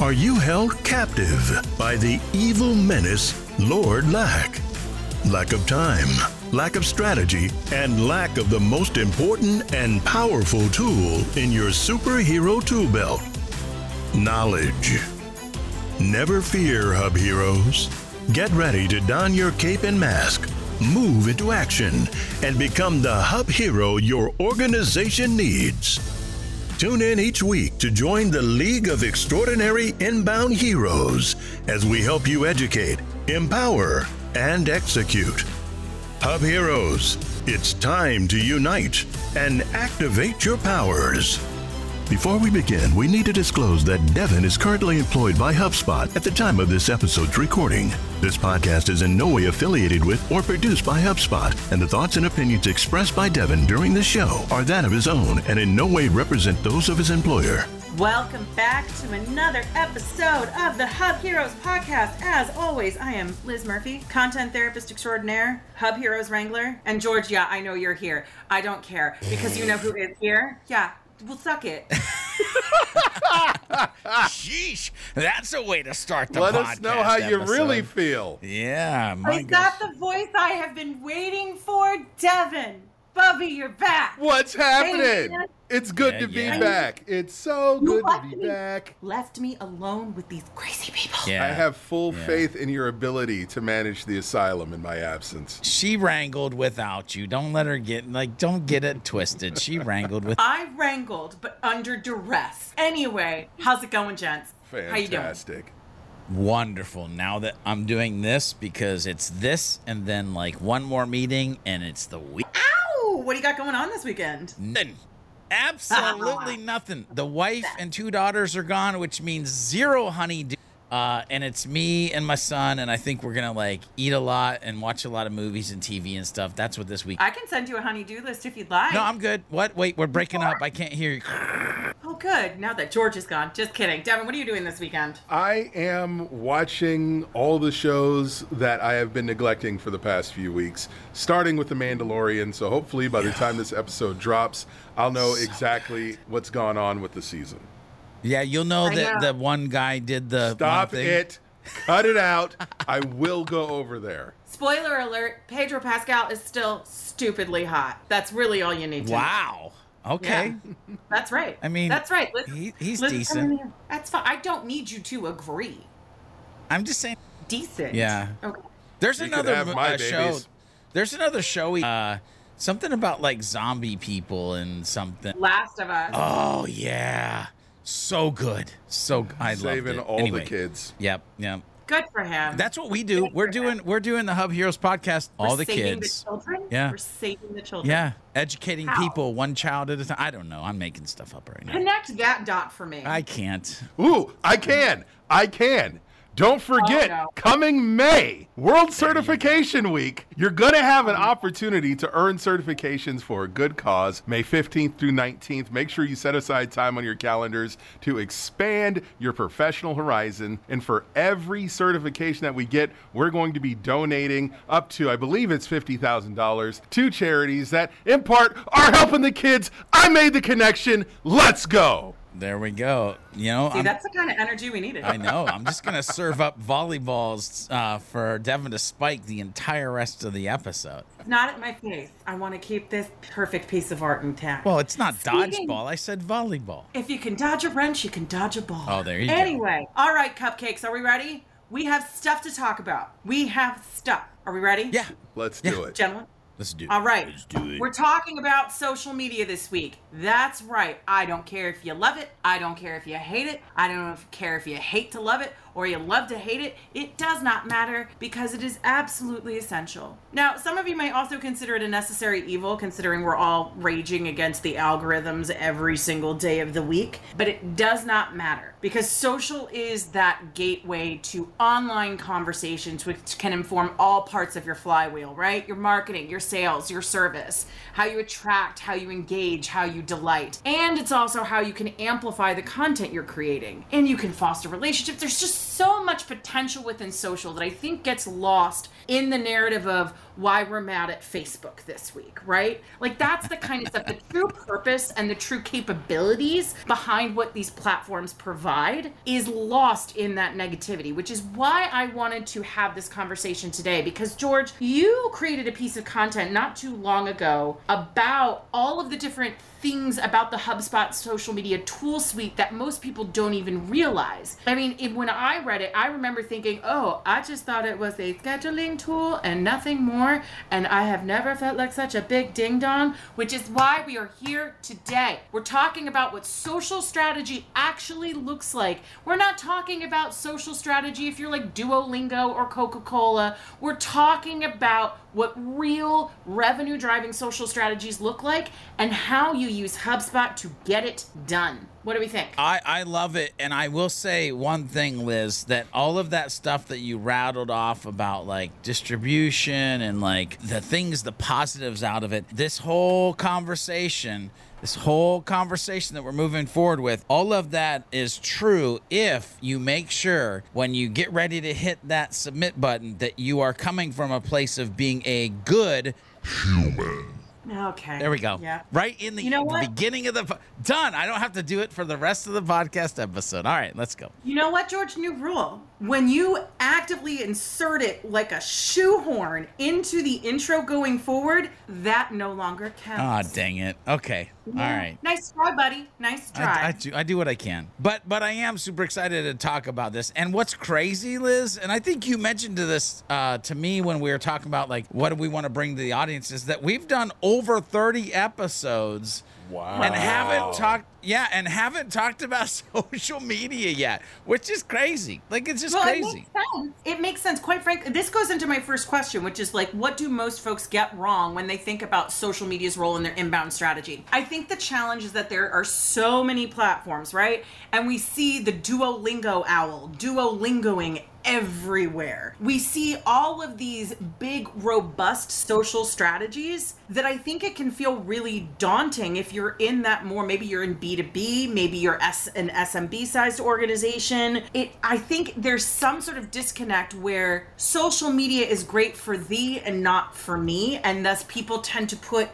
Are you held captive by the evil menace, Lord Lack? Lack of time, lack of strategy, and lack of the most important and powerful tool in your superhero tool belt knowledge. Never fear, Hub Heroes. Get ready to don your cape and mask move into action, and become the hub hero your organization needs. Tune in each week to join the League of Extraordinary Inbound Heroes as we help you educate, empower, and execute. Hub Heroes, it's time to unite and activate your powers. Before we begin, we need to disclose that Devin is currently employed by HubSpot at the time of this episode's recording. This podcast is in no way affiliated with or produced by HubSpot, and the thoughts and opinions expressed by Devin during the show are that of his own and in no way represent those of his employer. Welcome back to another episode of the Hub Heroes podcast. As always, I am Liz Murphy, content therapist extraordinaire, Hub Heroes Wrangler, and George. Yeah, I know you're here. I don't care because you know who is here. Yeah, well, suck it. Sheesh, that's a way to start the Let podcast. us know how you really feel. Yeah, my Is that the voice I have been waiting for? Devin, Bubby, you're back. What's happening? man. It's good Yeah, to be yeah. back. It's so You good to be back. Left me alone with these crazy people. Yeah. I have full Yeah. faith in your ability to manage the asylum in my absence. She wrangled without you. Don't let her get like. Don't get it twisted. She wrangled with. I wrangled, but under duress. Anyway, how's it going, gents? How you doing? Fantastic. Wonderful. Now that I'm doing this because it's this and then like one more meeting and it's the week. Ow! What do you got going on this weekend? Nothing. Absolutely nothing. The wife and two daughters are gone, which means zero honey. Uh, and it's me and my son, and I think we're gonna like eat a lot and watch a lot of movies and TV and stuff. That's what this week. I can send you a honey-do list if you'd like. no, I'm good. What? Wait, we're breaking up. I can't hear you. Oh, good. Now that George is gone. Just kidding. Devin, what are you doing this weekend? I am watching all the shows that I have been neglecting for the past few weeks, starting with The Mandalorian. So hopefully, by the time this episode drops, I'll know exactly what's gone on with the season. Yeah, you'll know I that know. the one guy did the Stop one thing. it. Cut it out. I will go over there. Spoiler alert, Pedro Pascal is still stupidly hot. That's really all you need to know. Wow. Okay. Yeah. That's right. I mean, that's right. Liz, he- he's Liz- decent. That's fine. I don't need you to agree. I'm just saying. Decent. Yeah. Okay. There's You could another have uh, my show. babies. There's another show. Uh, something about like zombie people and something. Last of Us. Oh yeah, So good. So g- I Saving loved it. all Anyway, the kids. Yep, yep. Good for him. That's what we do. We're doing we're doing the Hub Heroes podcast. We're all the saving kids. The children. Yeah. We're saving the children. Yeah, educating How? people one child at a time. I don't know. I'm making stuff up right now. Connect that dot for me. I can't. Ooh, I can. I can. Don't forget, Oh, no. coming May, World Certification Week, you're going to have an oh. opportunity to earn certifications for a good cause May 15th through 19th. Make sure you set aside time on your calendars to expand your professional horizon. And for every certification that we get, we're going to be donating up to, I believe it's $50,000 to charities that, in part, are helping the kids. I made the connection. Let's go. There we go. You know, See, I'm- that's the kind of energy we needed. I know. I'm just gonna serve up volleyballs uh, for Devin to spike the entire rest of the episode. Not at my face. I want to keep this perfect piece of art intact. Well, it's not Speaking- dodgeball. I said volleyball. If you can dodge a wrench, you can dodge a ball. Oh, there you go. Anyway, all right, cupcakes, are we ready? We have stuff to talk about. We have stuff. Are we ready? Yeah, Let's Yeah. do it. Gentlemen? Let's do. it. All right. Let's do it. We're talking about social media this week. That's right. I don't care if you love it. I don't care if you hate it. I don't care if you hate to love it or you love to hate it. It does not matter because it is absolutely essential. Now, some of you may also consider it a necessary evil considering we're all raging against the algorithms every single day of the week, but it does not matter because social is that gateway to online conversations which can inform all parts of your flywheel, right? Your marketing, your sales, your service, how you attract, how you engage, how you delight. And it's also how you can amplify the content you're creating. And you can foster relationships. There's just so much potential within social that I think gets lost in the narrative of why we're mad at Facebook this week, right? Like that's the kind of stuff, the true purpose and the true capabilities behind what these platforms provide is lost in that negativity, which is why I wanted to have this conversation today. Because, George, you created a piece of content not too long ago about all of the different things about the HubSpot social media tool suite that most people don't even realize. I mean, when I read it, I remember thinking, oh, I just thought it was a scheduling tool and nothing more. And I have never felt like such a big ding dong, which is why we are here today. We're talking about what social strategy actually looks like. We're not talking about social strategy if you're like Duolingo or Coca Cola. We're talking about what real revenue driving social strategies look like and how you use HubSpot to get it done. What do we think? I, I love it. And I will say one thing, Liz, that all of that stuff that you rattled off about like distribution and like the things, the positives out of it, this whole conversation, this whole conversation that we're moving forward with, all of that is true if you make sure when you get ready to hit that submit button that you are coming from a place of being a good Okay. there we go. Yeah. Right in the You know what? beginning of the done. I don't have to do it for the rest of the podcast episode. All right, let's go. You know what, George? New rule. When you actively insert it like a shoehorn into the intro going forward, that no longer counts. Ah, counts. dang it. Okay. All right. Nice try, buddy. Nice try. I, I do I do what I can, but but I am super excited to talk about this. And what's crazy, Liz, and I think you mentioned to this uh, to me when we were talking about like what do we want to bring to the audience is that we've done over thirty episodes. Wow. And haven't talked, yeah, and haven't talked about social media yet, which is crazy. Like it's just well, crazy. It makes sense. It makes sense. Quite frankly, this goes into my first question, which is like, what do most folks get wrong when they think about social media's role in their inbound strategy? I think the challenge is that there are so many platforms, right? And we see the Duolingo owl, Duolingoing everywhere. We see all of these big, robust social strategies that I think it can feel really daunting if you're in that more. Maybe you're in B2B, maybe you're S, an SMB sized organization. It, I think there's some sort of disconnect where social media is great for thee and not for me, and thus people tend to put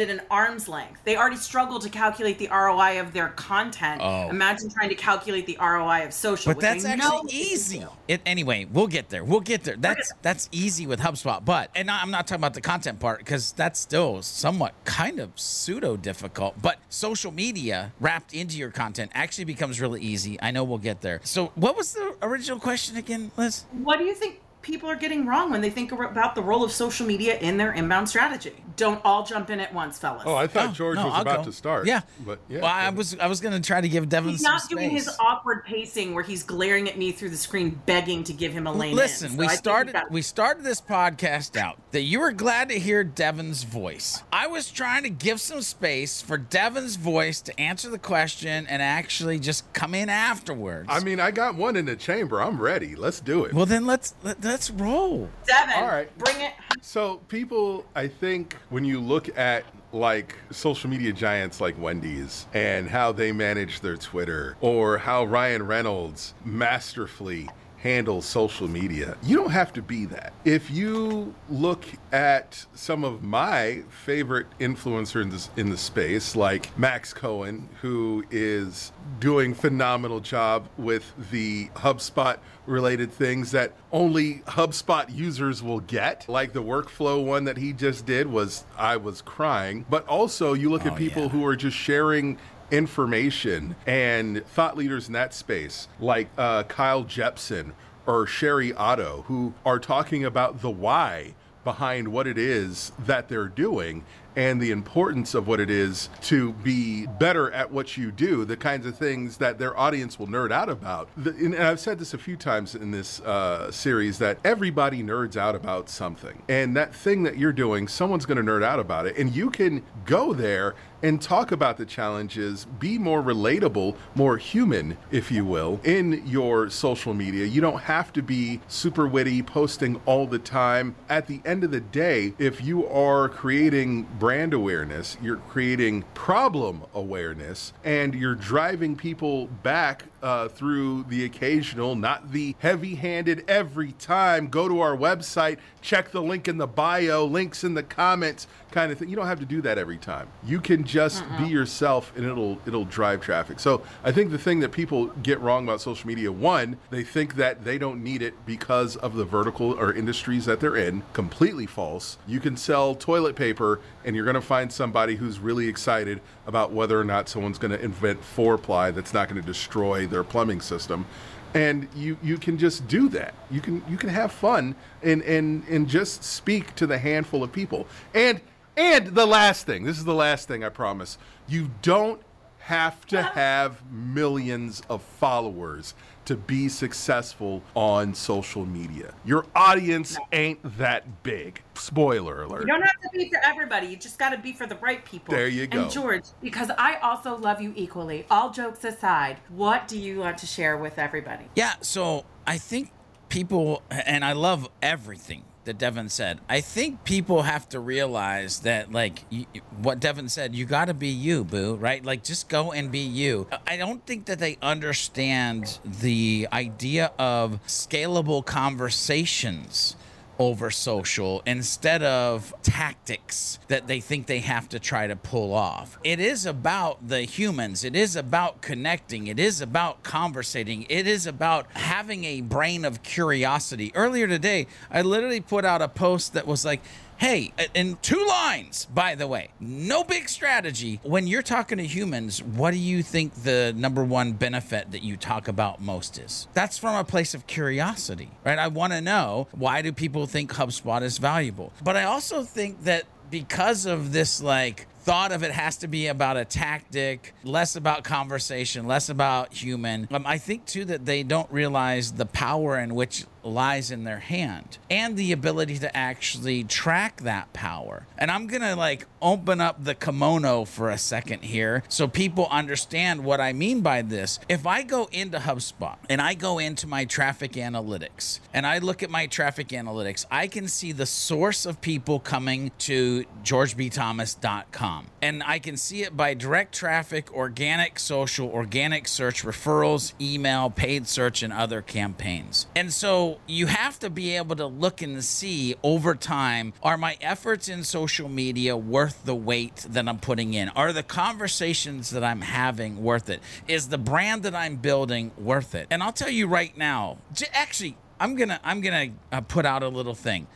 at an arm's length. They already struggle to calculate the ROI of their content. Oh. Imagine trying to calculate the ROI of social. Media. But that's actually easy. It, anyway, we'll get there. We'll get there. That's that's easy with HubSpot. But and I'm not talking about the content part because that's still somewhat kind of pseudo difficult. But social media wrapped into your content actually becomes really easy. I know we'll get there. So what was the original question again, Liz? What do you think people are getting wrong when they think about the role of social media in their inbound strategy? don't all jump in at once, fellas. Oh, I thought George No, was I'll about go. to start. Yeah, but yeah. Well, I was I was gonna try to give Devin He's some not doing his awkward pacing where he's glaring at me through the screen, begging to give him a lane. Listen, in. So we I started got- we started this podcast out that you were glad to hear Devin's voice. I was trying to give some space for Devin's voice to answer the question and actually just come in afterwards. I mean, I got one in the chamber. I'm ready. Let's do it. well then let's let, let's roll. Devin, All right. bring it. So people, I think when you look at like social media giants like Wendy's and how they manage their Twitter or how Ryan Reynolds masterfully handles social media, you don't have to be that. If you look at some of my favorite influencers in this in the space, like Max Cohen, who is doing phenomenal job with the HubSpot related things that only HubSpot users will get. Like the workflow one that he just did was I was crying. But also you look Oh, at people yeah. who are just sharing information and thought leaders in that space like uh, Kyle Jepson or Sherry Otto who are talking about the why behind what it is that they're doing and the importance of what it is to be better at what you do, the kinds of things that their audience will nerd out about. The, and I've said this a few times in this uh, series that everybody nerds out about something. And that thing that you're doing, someone's going to nerd out about it. And you can go there and talk about the challenges, be more relatable, more human, if you will, in your social media. You don't have to be super witty, posting all the time. At the end of the day, if you are creating brand awareness, you're creating problem awareness, and you're driving people back uh, through the occasional, not the heavy handed every time, go to our website, check the link in the bio, links in the comments kind of thing. You don't have to do that every time. You can just be yourself and it'll it'll drive traffic. So I think the thing that people get wrong about social media, one, they think that they don't need it because of the vertical or industries that they're in. Completely false. You can sell toilet paper and you're gonna find somebody who's really excited about whether or not someone's gonna invent four ply that's not gonna destroy their plumbing system and you you can just do that you can you can have fun and and and just speak to the handful of people and and the last thing this is the last thing i promise you don't have to have millions of followers to be successful on social media your audience ain't that big spoiler alert You don't have to be for everybody. You just got to be for the right people. There you go. And George, because I also love you equally. All jokes aside, what do you want to share with everybody? Yeah, so I think people, and I love everything that Devin said. I think people have to realize that, like you, what Devin said, you got to be you, boo, right? Like just go and be you. I don't think that they understand the idea of scalable conversations over social instead of tactics that they think they have to try to pull off. It is about the humans. It is about connecting. It is about conversating. It is about having a brain of curiosity. Earlier today, I literally put out a post that was like, Hey, in two lines, by the way, no big strategy. When you're talking to humans, what do you think the number one benefit that you talk about most is? That's from a place of curiosity, right? I want to know why do people think HubSpot is valuable? But I also think that because of this, like, thought of it has to be about a tactic, less about conversation, less about human. Um, I think too that they don't realize the power in which lies in their hand and the ability to actually track that power. And I'm going to like open up the kimono for a second here so people understand what I mean by this. If I go into HubSpot and I go into my traffic analytics and I look at my traffic analytics, I can see the source of people coming to georgebthomas.com. And I can see it by direct traffic, organic social, organic search, referrals, email, paid search, and other campaigns. And so you have to be able to look and see over time are my efforts in social media worth the weight that I'm putting in? Are the conversations that I'm having worth it? Is the brand that I'm building worth it? And I'll tell you right now, actually, I'm gonna I'm gonna uh, put out a little thing.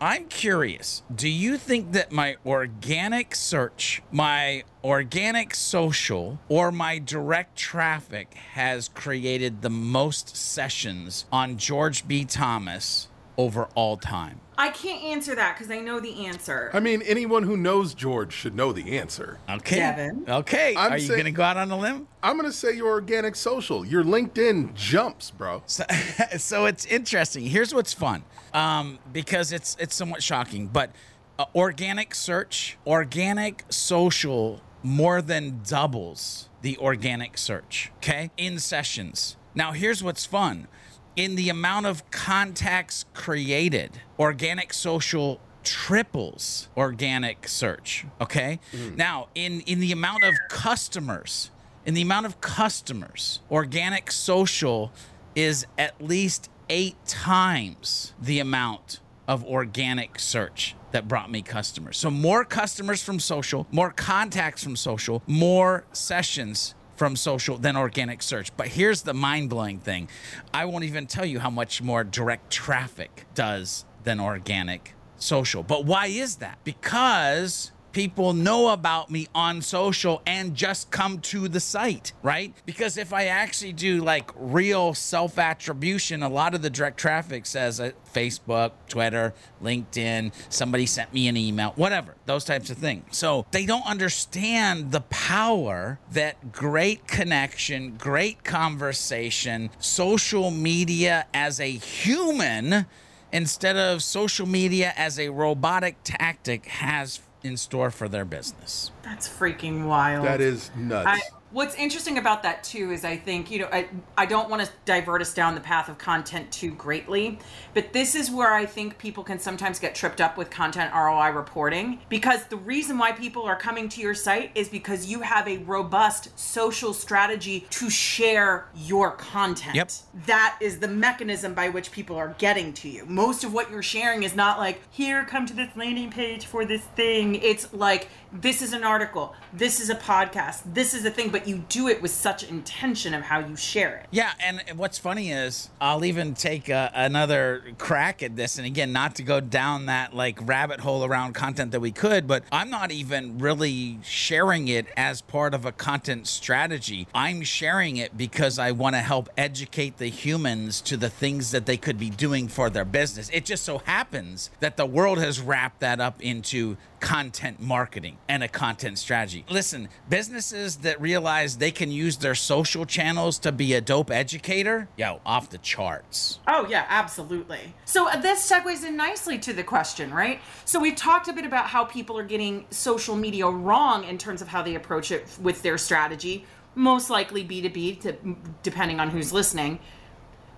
I'm curious. Do you think that my organic search, my organic social, or my direct traffic has created the most sessions on George B. Thomas over all time? I can't answer that because I know the answer. I mean, anyone who knows George should know the answer. Okay. Devin? Okay. I'm Are you going to go out on a limb? I'm gonna say your organic social. Your LinkedIn jumps, bro. So, so it's interesting. Here's what's fun, um, because it's it's somewhat shocking, but uh, organic search, organic social more than doubles the organic search. Okay, in sessions. Now here's what's fun. In the amount of contacts created, organic social triples organic search. Okay. Mm-hmm. Now in in the amount of customers in the amount of customers, organic social is at least eight times the amount of organic search that brought me customers. So, more customers from social, more contacts from social, more sessions from social than organic search. But here's the mind blowing thing I won't even tell you how much more direct traffic does than organic social. But why is that? Because people know about me on social and just come to the site, right? Because if I actually do like real self attribution, a lot of the direct traffic says uh, Facebook, Twitter, LinkedIn, somebody sent me an email, whatever, those types of things. So they don't understand the power that great connection, great conversation, social media as a human instead of social media as a robotic tactic has in store for their business. That's freaking wild. That is nuts. I, what's interesting about that too is I think you know I I don't want to divert us down the path of content too greatly, but this is where I think people can sometimes get tripped up with content ROI reporting because the reason why people are coming to your site is because you have a robust social strategy to share your content. Yep. That is the mechanism by which people are getting to you. Most of what you're sharing is not like here come to this landing page for this thing. It's like this is an article, this is a podcast, this is a thing, but you do it with such intention of how you share it. Yeah, and what's funny is I'll even take uh, another crack at this, and again, not to go down that like rabbit hole around content that we could, but I'm not even really sharing it as part of a content strategy. I'm sharing it because I want to help educate the humans to the things that they could be doing for their business. It just so happens that the world has wrapped that up into content marketing and a content strategy. Listen, businesses that realize they can use their social channels to be a dope educator, yo, off the charts. Oh, yeah, absolutely. So uh, this segues in nicely to the question, right? So we've talked a bit about how people are getting social media wrong in terms of how they approach it with their strategy, most likely B2B, to, depending on who's listening.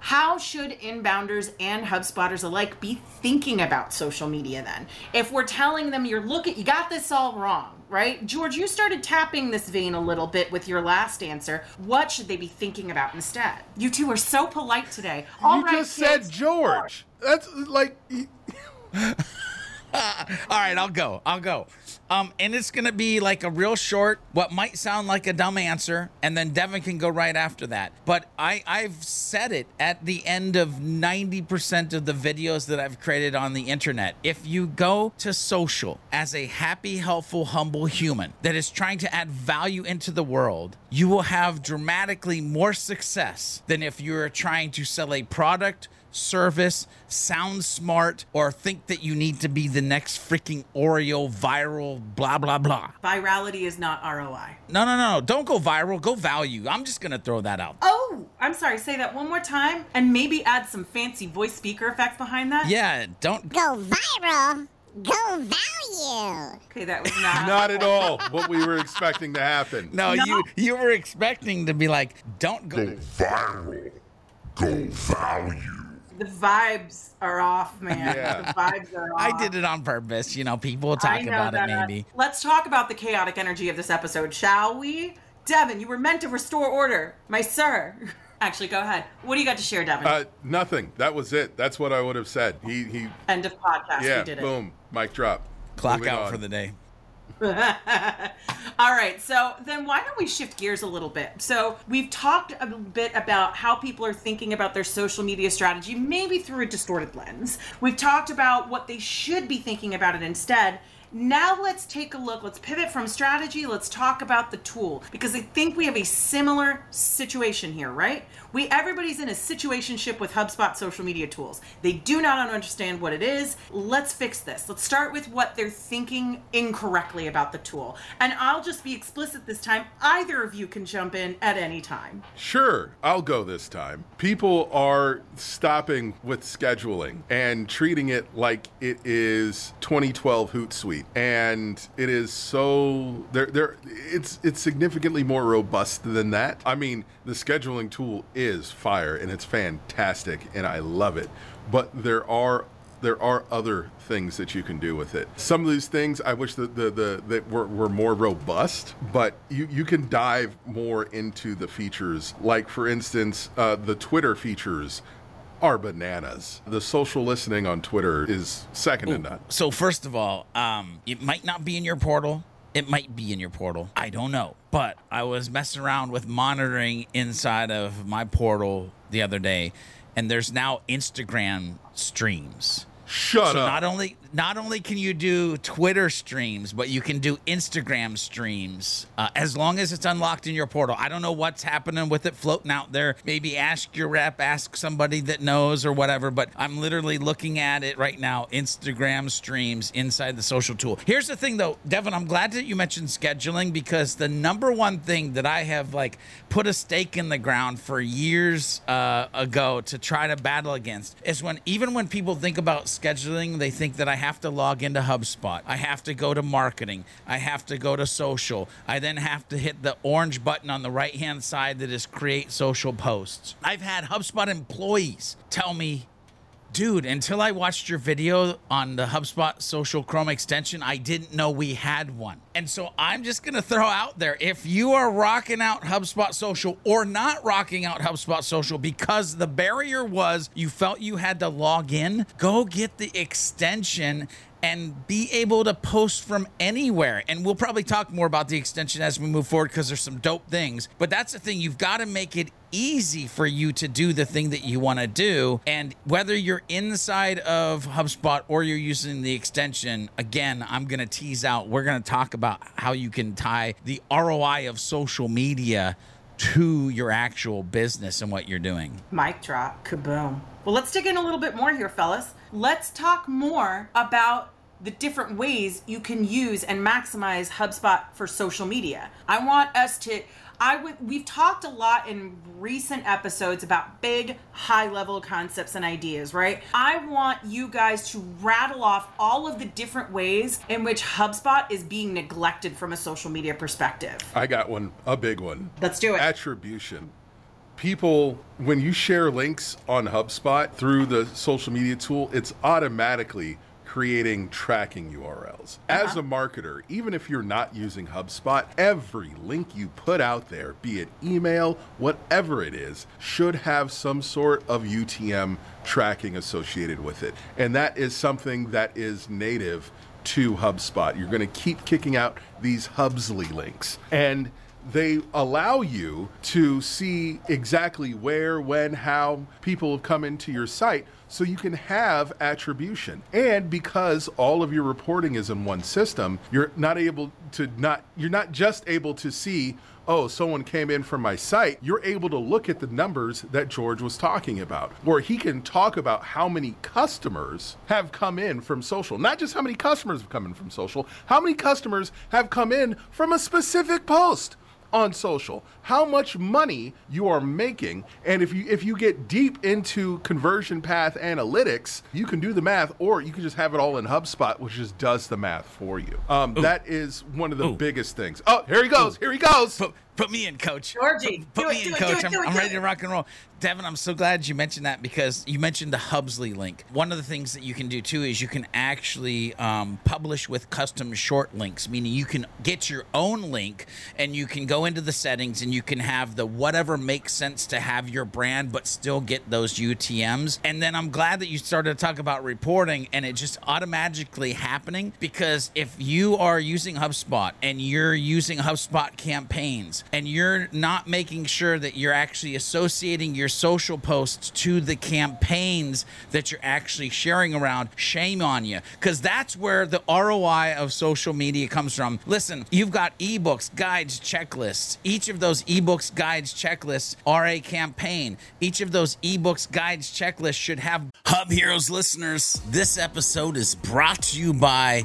How should inbounders and HubSpotters alike be thinking about social media then? If we're telling them you're looking, you got this all wrong, right? George, you started tapping this vein a little bit with your last answer. What should they be thinking about instead? You two are so polite today. All you right, just kids. said George. That's like All right, I'll go. I'll go. Um, and it's gonna be like a real short, what might sound like a dumb answer, and then Devin can go right after that. But I, I've said it at the end of 90% of the videos that I've created on the internet. If you go to social as a happy, helpful, humble human that is trying to add value into the world, you will have dramatically more success than if you're trying to sell a product service, sound smart, or think that you need to be the next freaking Oreo viral, blah, blah, blah. Virality is not ROI. No, no, no. Don't go viral. Go value. I'm just going to throw that out. Oh, I'm sorry. Say that one more time and maybe add some fancy voice speaker effects behind that. Yeah, don't. Go viral. Go value. Okay, that was not. not at all what we were expecting to happen. No, No. you you were expecting to be like, don't go. viral. Go value. The vibes are off, man. Yeah. The vibes are off. I did it on purpose. You know, people will talk I know about it maybe. Let's talk about the chaotic energy of this episode, shall we? Devin, you were meant to restore order, my sir. Actually, go ahead. What do you got to share, Devin? Uh, nothing. That was it. That's what I would have said. He he. End of podcast. Yeah. we did it. Boom. Mic drop. Clock Moving out on. for the day. All right, so then why don't we shift gears a little bit? So we've talked a bit about how people are thinking about their social media strategy, maybe through a distorted lens. We've talked about what they should be thinking about it instead. Now let's take a look. Let's pivot from strategy. Let's talk about the tool because I think we have a similar situation here, right? We everybody's in a situationship with HubSpot social media tools. They do not understand what it is. Let's fix this. Let's start with what they're thinking incorrectly about the tool. And I'll just be explicit this time. Either of you can jump in at any time. Sure, I'll go this time. People are stopping with scheduling and treating it like it is 2012 Hootsuite, and it is so there. There, it's it's significantly more robust than that. I mean, the scheduling tool is fire and it's fantastic, and I love it. But there are there are other things that you can do with it. Some of these things I wish that the, the that were, were more robust, but you, you can dive more into the features. Like for instance, uh, the Twitter features are bananas. The social listening on Twitter is second to none. So first of all, um, it might not be in your portal. It might be in your portal. I don't know. But I was messing around with monitoring inside of my portal the other day, and there's now Instagram streams. Shut so up. not only not only can you do Twitter streams, but you can do Instagram streams uh, as long as it's unlocked in your portal. I don't know what's happening with it floating out there. Maybe ask your rep, ask somebody that knows or whatever. But I'm literally looking at it right now. Instagram streams inside the social tool. Here's the thing, though, Devin. I'm glad that you mentioned scheduling because the number one thing that I have like put a stake in the ground for years uh, ago to try to battle against is when even when people think about scheduling, they think that I have to log into HubSpot. I have to go to marketing. I have to go to social. I then have to hit the orange button on the right hand side that is create social posts. I've had HubSpot employees tell me, dude, until I watched your video on the HubSpot social Chrome extension, I didn't know we had one. And so I'm just going to throw out there if you are rocking out HubSpot social or not rocking out HubSpot social because the barrier was you felt you had to log in, go get the extension and be able to post from anywhere. And we'll probably talk more about the extension as we move forward because there's some dope things. But that's the thing, you've got to make it easy for you to do the thing that you want to do. And whether you're inside of HubSpot or you're using the extension, again, I'm going to tease out, we're going to talk about how you can tie the ROI of social media to your actual business and what you're doing. Mic drop. Kaboom. Well, let's dig in a little bit more here, fellas. Let's talk more about the different ways you can use and maximize HubSpot for social media. I want us to I would we've talked a lot in recent episodes about big high level concepts and ideas, right? I want you guys to rattle off all of the different ways in which HubSpot is being neglected from a social media perspective. I got one, a big one. Let's do it. Attribution. People, when you share links on HubSpot through the social media tool, it's automatically creating tracking URLs. As uh-huh. a marketer, even if you're not using HubSpot, every link you put out there, be it email, whatever it is, should have some sort of UTM tracking associated with it. And that is something that is native to HubSpot. You're going to keep kicking out these Hubsly links. And they allow you to see exactly where, when, how people have come into your site so you can have attribution. And because all of your reporting is in one system, you're not able to not you're not just able to see oh, someone came in from my site, you're able to look at the numbers that George was talking about, where he can talk about how many customers have come in from social. Not just how many customers have come in from social, how many customers have come in from a specific post on social how much money you are making and if you if you get deep into conversion path analytics you can do the math or you can just have it all in hubspot which just does the math for you. Um, that is one of the Ooh. biggest things. Oh here he goes here he goes Put, me in, coach. Georgie, put me it, in, do it, do coach. it, I'm, it, I'm ready to rock and roll. Devin, I'm so glad you mentioned that because you mentioned the Hubsly link. One of the things that you can do too is you can actually um, publish with custom short links, meaning you can get your own link and you can go into the settings and you can have the whatever makes sense to have your brand, but still get those UTMs. And then I'm glad that you started to talk about reporting and it just automatically happening because if you are using HubSpot and you're using HubSpot campaigns, and you're not making sure that you're actually associating your social posts to the campaigns that you're actually sharing around, shame on you. Because that's where the ROI of social media comes from. Listen, you've got ebooks, guides, checklists. Each of those ebooks, guides, checklists are a campaign. Each of those ebooks, guides, checklists should have Hub Heroes listeners. This episode is brought to you by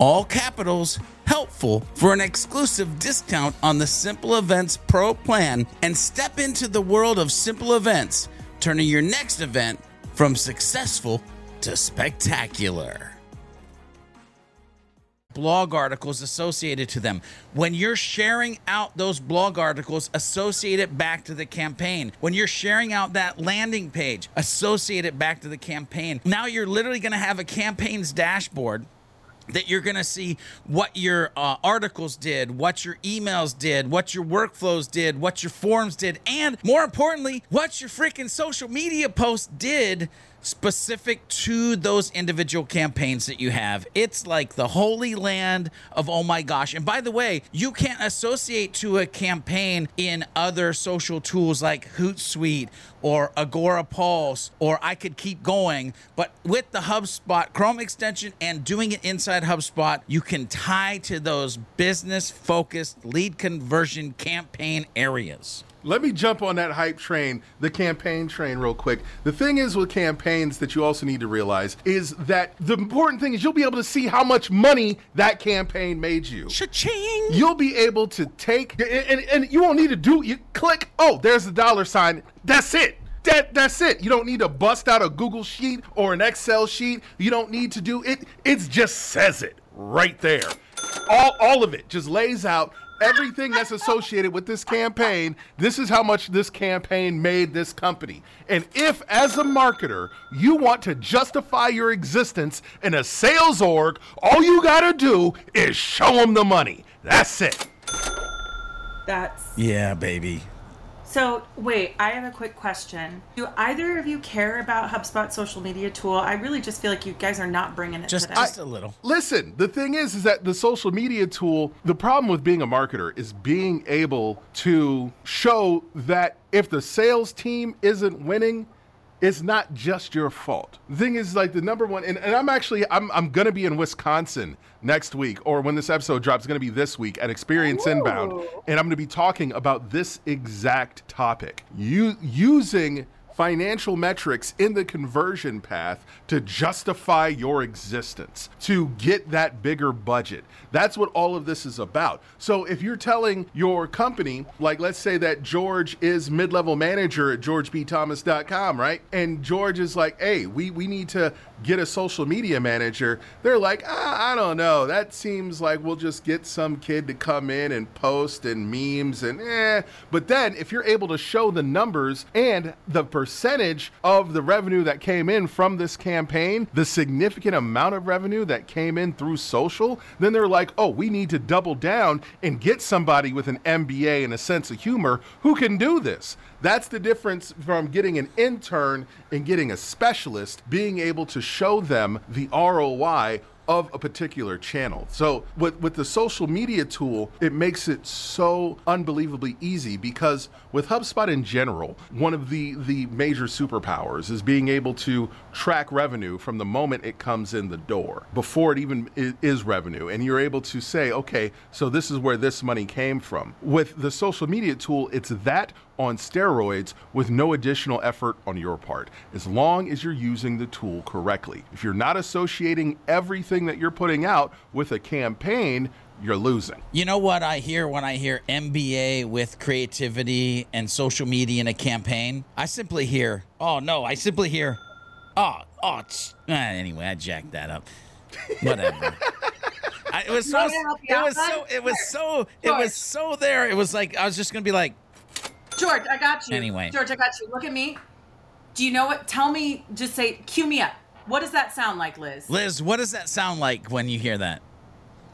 all capitals, helpful, for an exclusive discount on the Simple Events Pro plan and step into the world of simple events, turning your next event from successful to spectacular blog articles associated to them. When you're sharing out those blog articles, associate it back to the campaign. When you're sharing out that landing page, associate it back to the campaign. Now you're literally going to have a campaign's dashboard that you're going to see what your uh, articles did, what your emails did, what your workflows did, what your forms did, and more importantly, what your freaking social media posts did specific to those individual campaigns that you have. It's like the holy land of oh my gosh. And by the way, you can't associate to a campaign in other social tools like Hootsuite or Agorapulse, or I could keep going. But with the HubSpot Chrome extension and doing it inside HubSpot, you can tie to those business focused lead conversion campaign areas. Let me jump on that hype train, the campaign train, real quick. The thing is with campaigns that you also need to realize is that the important thing is you'll be able to see how much money that campaign made you. Cha-ching! You'll be able to take, and, and, you won't need to do, you click, oh, there's the dollar sign. That's it. That, that's it. You don't need to bust out a Google sheet or an Excel sheet. You don't need to do it. It just says it right there. All, all of it just lays out everything that's associated with this campaign. This is how much this campaign made this company. And if, as a marketer, you want to justify your existence in a sales org, all you got to do is show them the money. That's it. That's Yeah, baby. So, wait, I have a quick question. Do either of you care about HubSpot social media tool? I really just feel like you guys are not bringing it Just, today. just a little. Listen, the thing is, is that the social media tool, the problem with being a marketer is being able to show that if the sales team isn't winning, it's not just your fault. The thing is, like the number one, and, and I'm actually, I'm, I'm gonna be in Wisconsin next week, or when this episode drops, it's gonna be this week at Experience Inbound, and I'm gonna be talking about this exact topic. You using financial metrics in the conversion path to justify your existence, to get that bigger budget. That's what all of this is about. So if you're telling your company, like let's say that George is mid-level manager at georgebthomas.com, right? And George is like, hey, we, we need to get a social media manager. They're like, ah, I don't know. That seems like we'll just get some kid to come in and post and memes and eh. But then if you're able to show the numbers and the percentage percentage of the revenue that came in from this campaign, the significant amount of revenue that came in through social, then they're like, oh, we need to double down and get somebody with an MBA and a sense of humor who can do this. That's the difference from getting an intern and getting a specialist, being able to show them the ROI of a particular channel. So with with the social media tool, it makes it so unbelievably easy because with HubSpot in general, one of the the major superpowers is being able to track revenue from the moment it comes in the door before it even is revenue and you're able to say, okay, so this is where this money came from. With the social media tool, it's that on steroids with no additional effort on your part, as long as you're using the tool correctly. If you're not associating everything that you're putting out with a campaign, you're losing. You know what I hear when I hear MBA with creativity and social media in a campaign? I simply hear, oh no, I simply hear, oh, oh, it's, eh, anyway, I jacked that up. Whatever. I, it was so, want me to help you it was so, it was so, it was so there. It was like, I was just going to be like, George, I got you. Anyway. George, I got you. Look at me. Do you know what? Tell me, just say, cue me up. What does that sound like, Liz? Liz, what does that sound like when you hear that?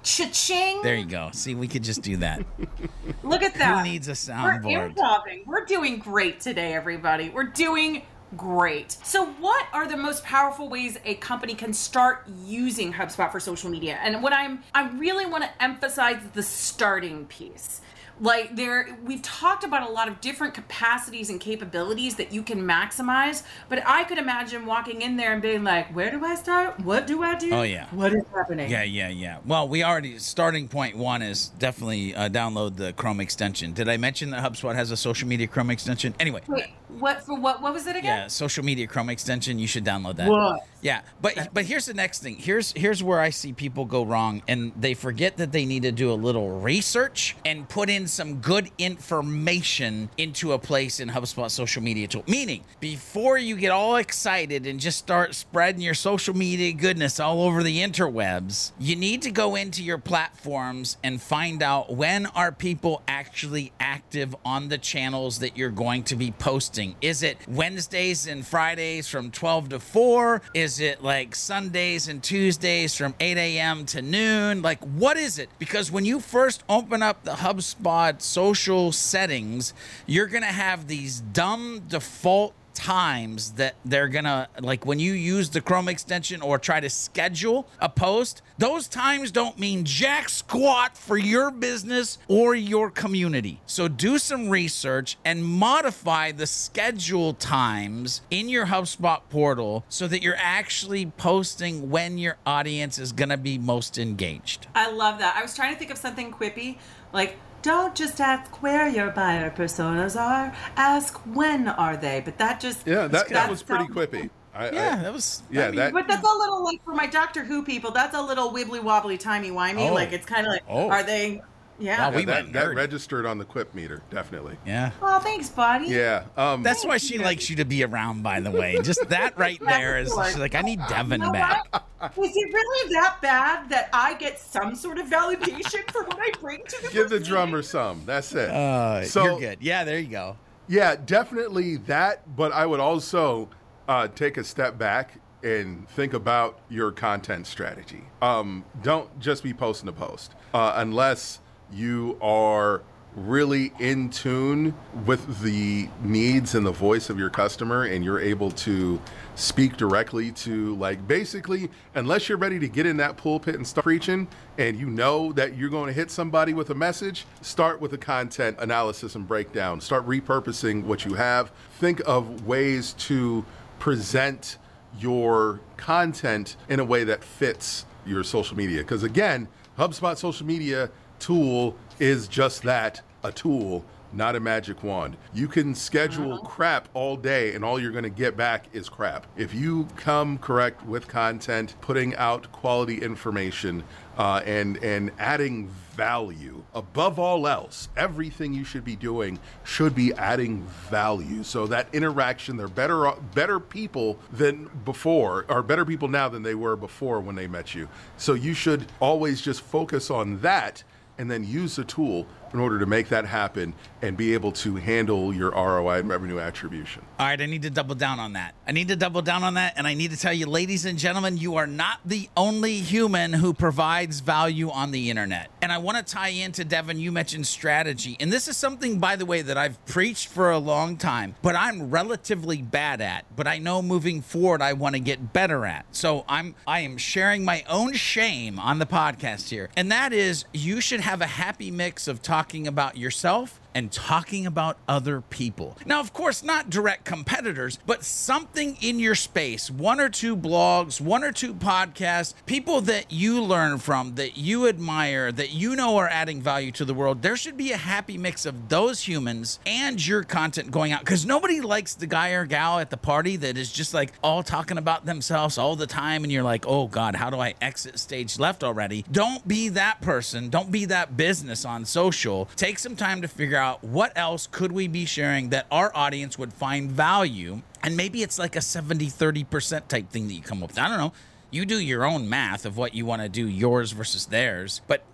Cha-ching. There you go. See, we could just do that. Look at that. Who needs a soundboard? We're? We're doing great today, everybody. We're doing great. So, what are the most powerful ways a company can start using HubSpot for social media? And what I'm I really want to emphasize the starting piece. Like there we've talked about a lot of different capacities and capabilities that you can maximize, but I could imagine walking in there and being like, "Where do I start? What do I do? Oh, yeah. What is happening?" Yeah, yeah, yeah. Well, we already starting point one is definitely uh, download the Chrome extension. Did I mention that HubSpot has a social media Chrome extension? Anyway, Wait, what for what what was it again? yeah, social media Chrome extension. You should download that. What? Yeah, but but here's the next thing. Here's here's where I see people go wrong, and they forget that they need to do a little research and put in some good information into a place in HubSpot social media tool. Meaning, before you get all excited and just start spreading your social media goodness all over the interwebs, you need to go into your platforms and find out when are people actually active on the channels that you're going to be posting. Is it Wednesdays and Fridays from 12 to 4? Is it like Sundays and Tuesdays from 8 a.m. to noon? Like, what is it? Because when you first open up the HubSpot social settings, you're going to have these dumb default times that they're gonna like when you use the Chrome extension or try to schedule a post, those times don't mean jack squat for your business or your community. So do some research and modify the schedule times in your HubSpot portal so that you're actually posting when your audience is gonna be most engaged. I love that. I was trying to think of something quippy, like don't just ask where your buyer personas are, ask when are they. But that just Yeah, that, that that was pretty sounds- quippy. I, Yeah, I, that was yeah, I mean, that But that's a little like for my Doctor Who people. That's a little wibbly wobbly timey wimey. Oh. Like it's kind of like, Oh. are they? Yeah. Wow, yeah, we that, went that registered on the quip meter, definitely. yeah. Well, thanks, buddy. Yeah. Um, That's why she likes you to be around, by the way. Just that right there is she's like, I need Devin back. What? Is it really that bad that I get some sort of validation for what I bring to the give the drummer some. That's it. Uh, So- you're good. Yeah, there you go. Yeah, definitely that. But I would also uh, take a step back and think about your content strategy. Um, don't just be posting a post uh, unless you are really in tune with the needs and the voice of your customer and you're able to speak directly to like basically unless you're ready to get in that pulpit and start preaching and you know that you're going to hit somebody with a message start with the content analysis and breakdown. Start repurposing what you have. Think of ways to present your content in a way that fits your social media. Because again hubspot social media tool is just that a tool not a magic wand. You can schedule crap all day and all you're going to get back is crap. If you come correct with content, putting out quality information, uh, and and adding value above all else, everything you should be doing should be adding value. So that interaction, they're better better people than before, or better people now than they were before when they met you. So you should always just focus on that and then use the tool in order to make that happen and be able to handle your ROI and revenue attribution. All right, I need to double down on that. I need to double down on that. And I need to tell you, ladies and gentlemen, you are not the only human who provides value on the internet. And I want to tie into Devin, you mentioned strategy. And this is something, by the way, that I've preached for a long time, but I'm relatively bad at. But I know moving forward, I want to get better at. So I'm I am sharing my own shame on the podcast here. And that is you should have a happy mix of talking about yourself and talking about other people. Now, of course, not direct competitors, but something in your space one or two blogs, one or two podcasts, people that you learn from, that you admire, that you know are adding value to the world. There should be a happy mix of those humans and your content going out because nobody likes the guy or gal at the party that is just like all talking about themselves all the time. And you're like, oh God, how do I exit stage left already? Don't be that person. Don't be that business on social. Take some time to figure out what else could we be sharing that our audience would find value. And maybe it's like a 70 30% type thing that you come up with. I don't know. You do your own math of what you want to do, yours versus theirs. But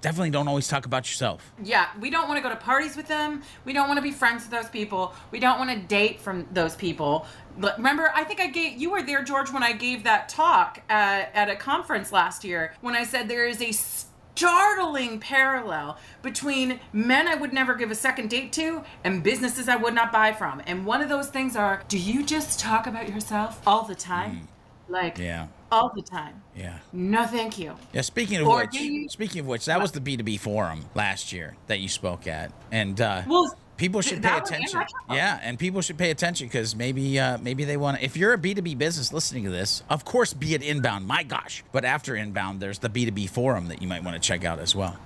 definitely don't always talk about yourself. Yeah, we don't want to go to parties with them. We don't want to be friends with those people. We don't want to date from those people. But remember, I think I gave you were there, George, when I gave that talk at, at a conference last year when I said there is a startling parallel between men I would never give a second date to and businesses I would not buy from. And one of those things are do you just talk about yourself all the time? Like, Yeah. all the time. Yeah. No, thank you. Yeah, speaking of Or which, you- speaking of which, that was the B2B forum last year that you spoke at. And uh Well, people should pay attention. Yeah, and people should pay attention because maybe uh, maybe they want to. If you're a B2B business listening to this, of course, be it inbound. My gosh, but after inbound, there's the B2B forum that you might want to check out as well.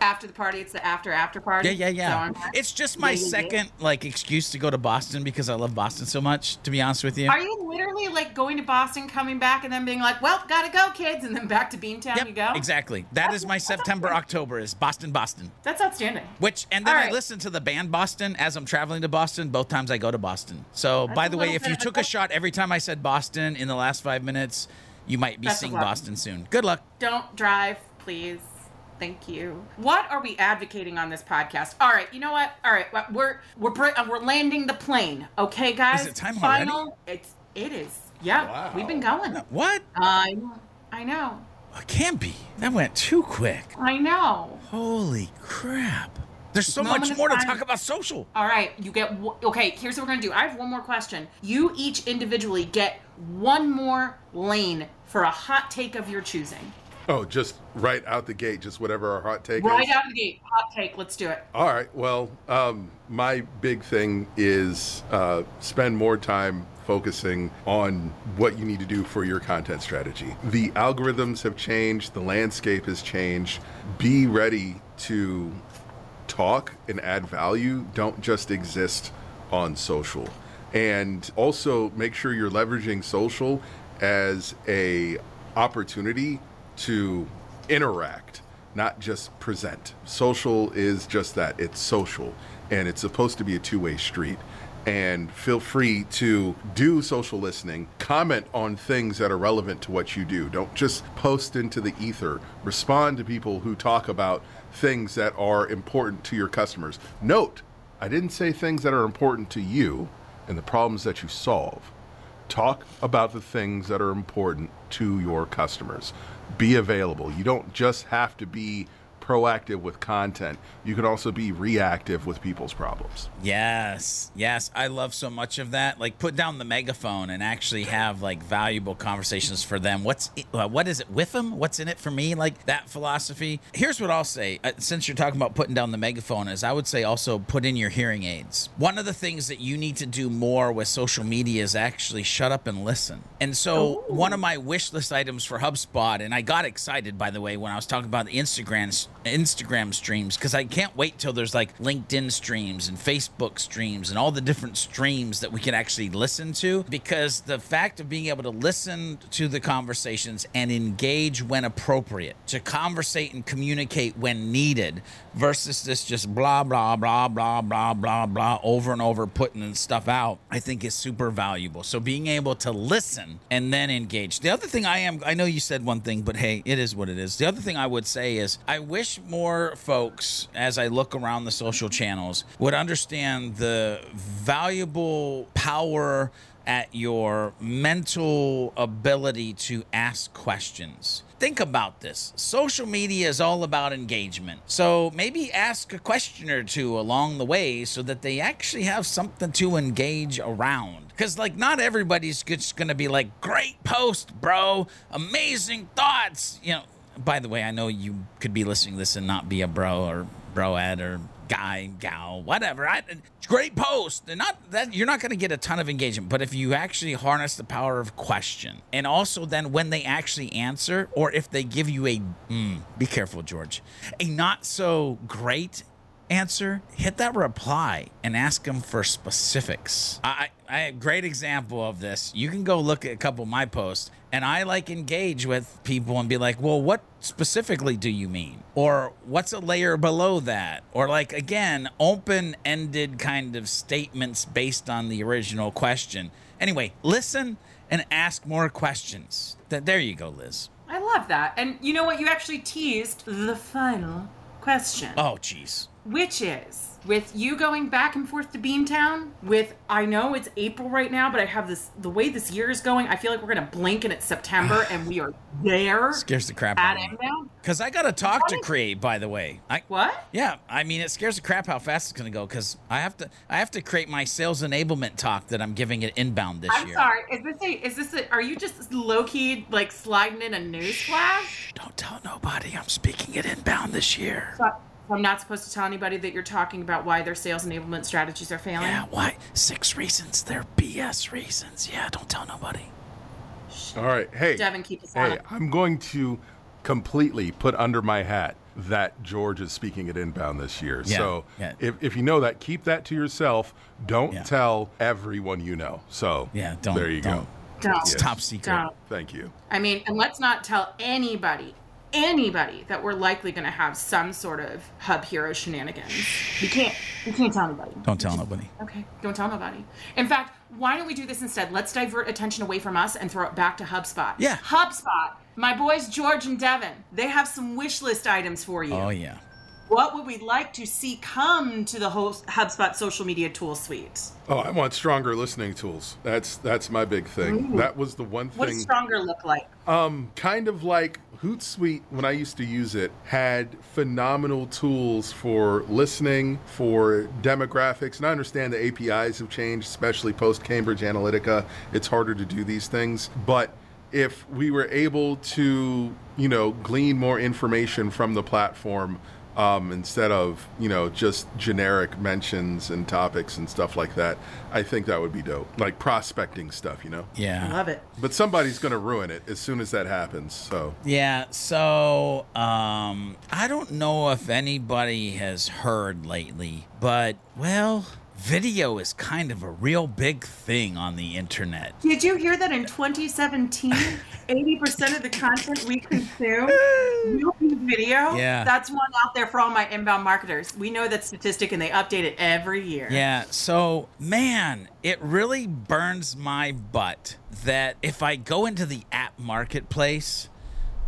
After the party, it's the after after party. Yeah, yeah, yeah. not- It's just my Yeah, yeah, yeah. second like excuse to go to Boston because I love Boston so much. To be honest with you. Are you literally like going to Boston, coming back, and then being like, "Well, gotta go, kids," and then back to Beantown Yep, you go? exactly. That is my September October is Boston Boston. That's outstanding. Which and then All I listen to the band Boston as I'm traveling to Boston. Both times I go to Boston. So by the way, if you a took a shot every time I said Boston in the last five minutes, you might be Best seeing. Boston soon. Good luck. Don't drive, please. Thank you. What are we advocating on this podcast? All right, you know what? All right, we're we're uh, we're landing the plane. Okay, guys. Is it time Final. It's it is. Yeah, we've been going. What? I know. I know. It can't be. That went too quick. I know. Holy crap. There's so Moment much more to talk about social. All right, you get okay. Here's what we're gonna do. I have one more question. You each individually get one more lane for a hot take of your choosing. Oh, just right out the gate, just whatever our hot take Right is. out the gate, hot take. Let's do it. All right. Well, um, my big thing is uh, spend more time focusing on what you need to do for your content strategy. The algorithms have changed, the landscape has changed. Be ready to talk and add value. Don't just exist on social. And also make sure you're leveraging social as a opportunity to interact not just present. Social is just that it's social and it's supposed to be a two way street. And feel free to do social listening, comment on things that are relevant to what you do. Don't just post into the ether. Respond to people who talk about things that are important to your customers. Note, I didn't say things that are important to you and the problems that you solve talk about the things that are important to your customers. Be available. You don't just have to be proactive with content, you can also be reactive with people's problems. Yes, yes, I love so much of that. Like, put down the megaphone and actually have like valuable conversations for them. What's it, uh, what is it with them? What's in it for me? Like that philosophy. Here's what I'll say. Uh, since you're talking about putting down the megaphone, is I would say also put in your hearing aids. One of the things that you need to do more with social media is actually shut up and listen. And so, one of my wish list items for HubSpot, and I got excited by the way when I was talking about the Instagram Instagram streams because I can't wait till there's like LinkedIn streams and Facebook streams and all the different streams that we can actually listen to. Because the fact of being able to listen to the conversations and engage when appropriate, to conversate and communicate when needed, versus this just blah, blah, blah, blah, blah, blah, blah, over and over putting stuff out, I think is super valuable. So being able to listen and then engage. The other thing I am, I know you said one thing, but hey, it is what it is. The other thing I would say is I wish more folks, as I look around the social channels, would understand the valuable power at your mental ability to ask questions. Think about this. Social media is all about engagement. So maybe ask a question or two along the way so that they actually have something to engage around. Because, like, not everybody's just going to be like, great post, bro, amazing thoughts. You know, by the way, I know you could be listening to this and not be a bro or broad or guy, gal, whatever. I, great post. And not that you're not going to get a ton of engagement, but if you actually harness the power of question, and also then when they actually answer, or if they give you a, mm, be careful, George, a not so great answer, hit that reply and ask them for specifics. I, I a great example of this. You can go look at a couple of my posts, and I like engage with people and be like, "Well, what specifically do you mean?" Or what's a layer below that? Or like again, open-ended kind of statements based on the original question. Anyway, listen and ask more questions. Th- There you go, Liz. I love that. And you know what? You actually teased the final question. Oh, jeez. which is with you going back and forth to Beantown. With I know it's April right now, but I have this the way this year is going. I feel like we're gonna blink and it's September and we are there Scares the crap out of me. Because I got to talk to Create, by the way. I, What? Yeah, I mean, it scares the crap how fast it's to go because I have to, I have to create my sales enablement talk that I'm giving it inbound this year. I'm sorry. Is this a? Is this a? Are you just low key like sliding in a news flash? Don't tell nobody I'm speaking it inbound this year. So I'm not supposed to tell anybody that you're talking about why their sales enablement strategies are failing. Yeah, why? Six reasons. They're BS reasons. Yeah, don't tell nobody. All right. Hey. Devin, keep us on Hey, it. I'm going to completely put under my hat that George is speaking at Inbound this year. Yeah, so yeah. if, if you know that, keep that to yourself. Don't Yeah. tell everyone you know. So Yeah, don't. there you don't. go. Don't. It's top secret. Don't. Thank you. I mean, and let's not tell anybody, anybody that we're likely going to have some sort of hub hero shenanigans. We can't. We can't tell anybody. Don't tell nobody. Okay, don't tell nobody. In fact, why don't we do this instead? Let's divert attention away from us and throw it back to HubSpot. Yeah. HubSpot. My boys George and Devin, they have some wish list items for you. Oh yeah. What would we like to see come to the whole HubSpot social media tool suite? Oh, I want stronger listening tools. That's that's my big thing. That was the one thing. What does stronger look like? Um, kind of like Hootsuite when I used to use it had phenomenal tools for listening, for demographics, and I understand the APIs have changed, especially post Cambridge Analytica. It's harder to do these things, but if we were able to, you know, glean more information from the platform um, instead of you know just generic mentions and topics and stuff like that, I think that would be dope. Like prospecting stuff, you know. Yeah. Love it. But somebody's going to ruin it as soon as that happens. So Yeah, so um I don't know if anybody has heard lately, but well, video is kind of a real big thing on the internet. Did you hear that in 2017, 80% of the content we consume will be video? Yeah. That's one out there for all my inbound marketers. We know that statistic and they update it every year. Yeah, so man, it really burns my butt that if I go into the app marketplace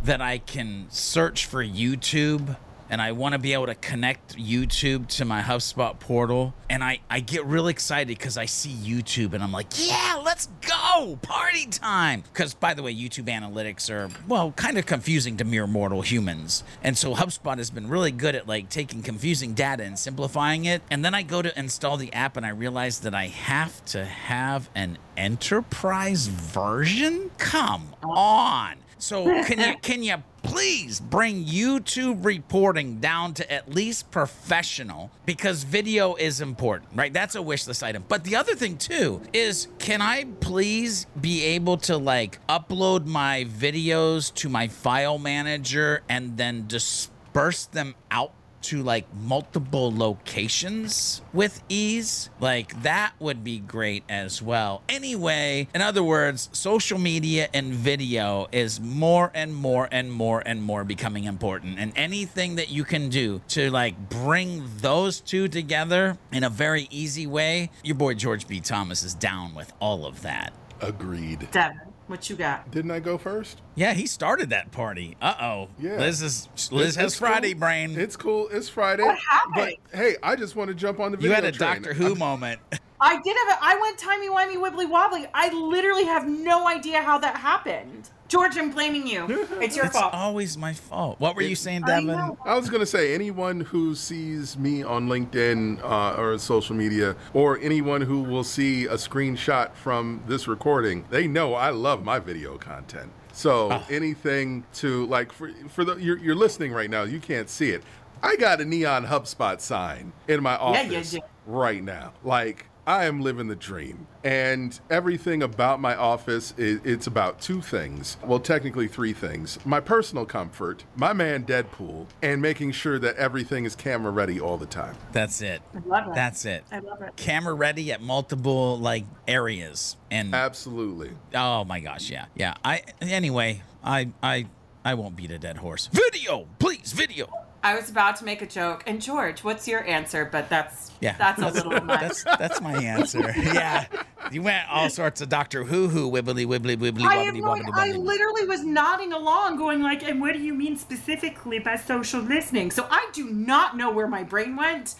that I can search for YouTube and I want to be able to connect YouTube to my HubSpot portal and I I get really excited cuz I see YouTube and I'm like, "Yeah, let's go! Party time." Cuz by the way, YouTube analytics are well, kind of confusing to mere mortal humans. And so HubSpot has been really good at like taking confusing data and simplifying it. And then I go to install the app and I realize that I have to have an enterprise version? Come on. So can you can you please bring YouTube reporting down to at least professional because video is important, right? That's a wish list item. But the other thing too is can I please be able to like upload my videos to my file manager and then disperse them out to like multiple locations with ease. Like that would be great as well. Anyway, in other words, social media and video is more and more and more and more becoming important. And anything that you can do to like bring those two together in a very easy way, your boy George B. Thomas is down with all of that. agreed. Devin, What you got? Didn't I go first? Yeah, he started that party. Uh oh. Yeah. Liz is Liz It's- has it's cool. Friday brain. It's cool. It's Friday. What happened? But hey, I just want to jump on the you had a train. Doctor Who moment. I did have a. I went timey wimey wibbly wobbly. I literally have no idea how that happened. George, I'm blaming you. It's your fault. it's fault. always my fault. What were you saying, Devin? know. I was going to say, anyone who sees me on LinkedIn uh, or social media, or anyone who will see a screenshot from this recording, they know I love my video content. So Ah. anything to like for for the you're, you're listening right now, you can't see it. I got a neon HubSpot sign in my Yeah, you office right now. Like I am living the dream. And everything about my office is it's about two things. Well, technically three things. My personal comfort, my man Deadpool, and making sure that everything is camera ready all the time. That's it. I love it. That's it. I love it. Camera ready at multiple like areas and Absolutely. oh my gosh, yeah, yeah. I anyway, I I I won't beat a dead horse. Video, please, video. I was about to make a joke, and George, what's your answer? But that's Yeah, that's a little much. That's that's my answer. yeah, you went all sorts of Doctor Who Who wibbly wibbly wibbly I, have wobbly wobbly I literally was nodding along, going like, "And what do you mean specifically by social listening?" So I do not know where my brain went.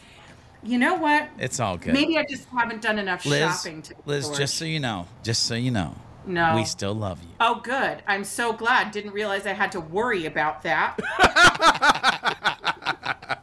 You know what? It's all good. Maybe I just haven't done enough Liz, shopping. To Liz, George. just so you know, just so you know, No. we still love you. Oh, good. I'm so glad. Didn't realize I had to worry about that.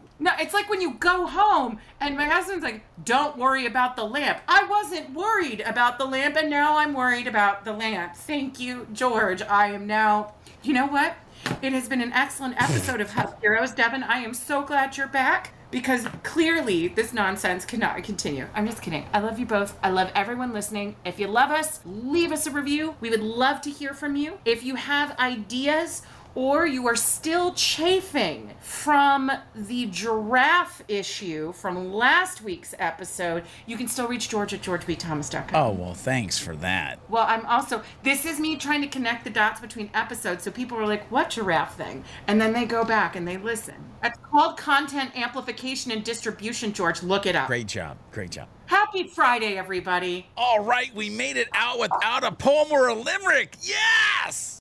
no, it's like when you go home and my husband's like, don't worry about the lamp. I wasn't worried about the lamp, and now I'm worried about the lamp. Thank you, George. I am now. You know what? It has been an excellent episode of Hub Heroes, Devin. I am so glad you're back because clearly this nonsense cannot continue. I'm just kidding. I love you both. I love everyone listening. If you love us, leave us a review. We would love to hear from you. If you have ideas or you are still chafing from the giraffe issue from last week's episode, you can still reach George at georgebthomas.com. Oh well, thanks for that. Well, I'm also, this is me trying to connect the dots between episodes. So people are like, what giraffe thing? And then they go back and they listen. It's called content amplification and distribution, George. Look it up. Great job, great job. Happy Friday, everybody. All right, we made it out without a poem or a limerick. Yes!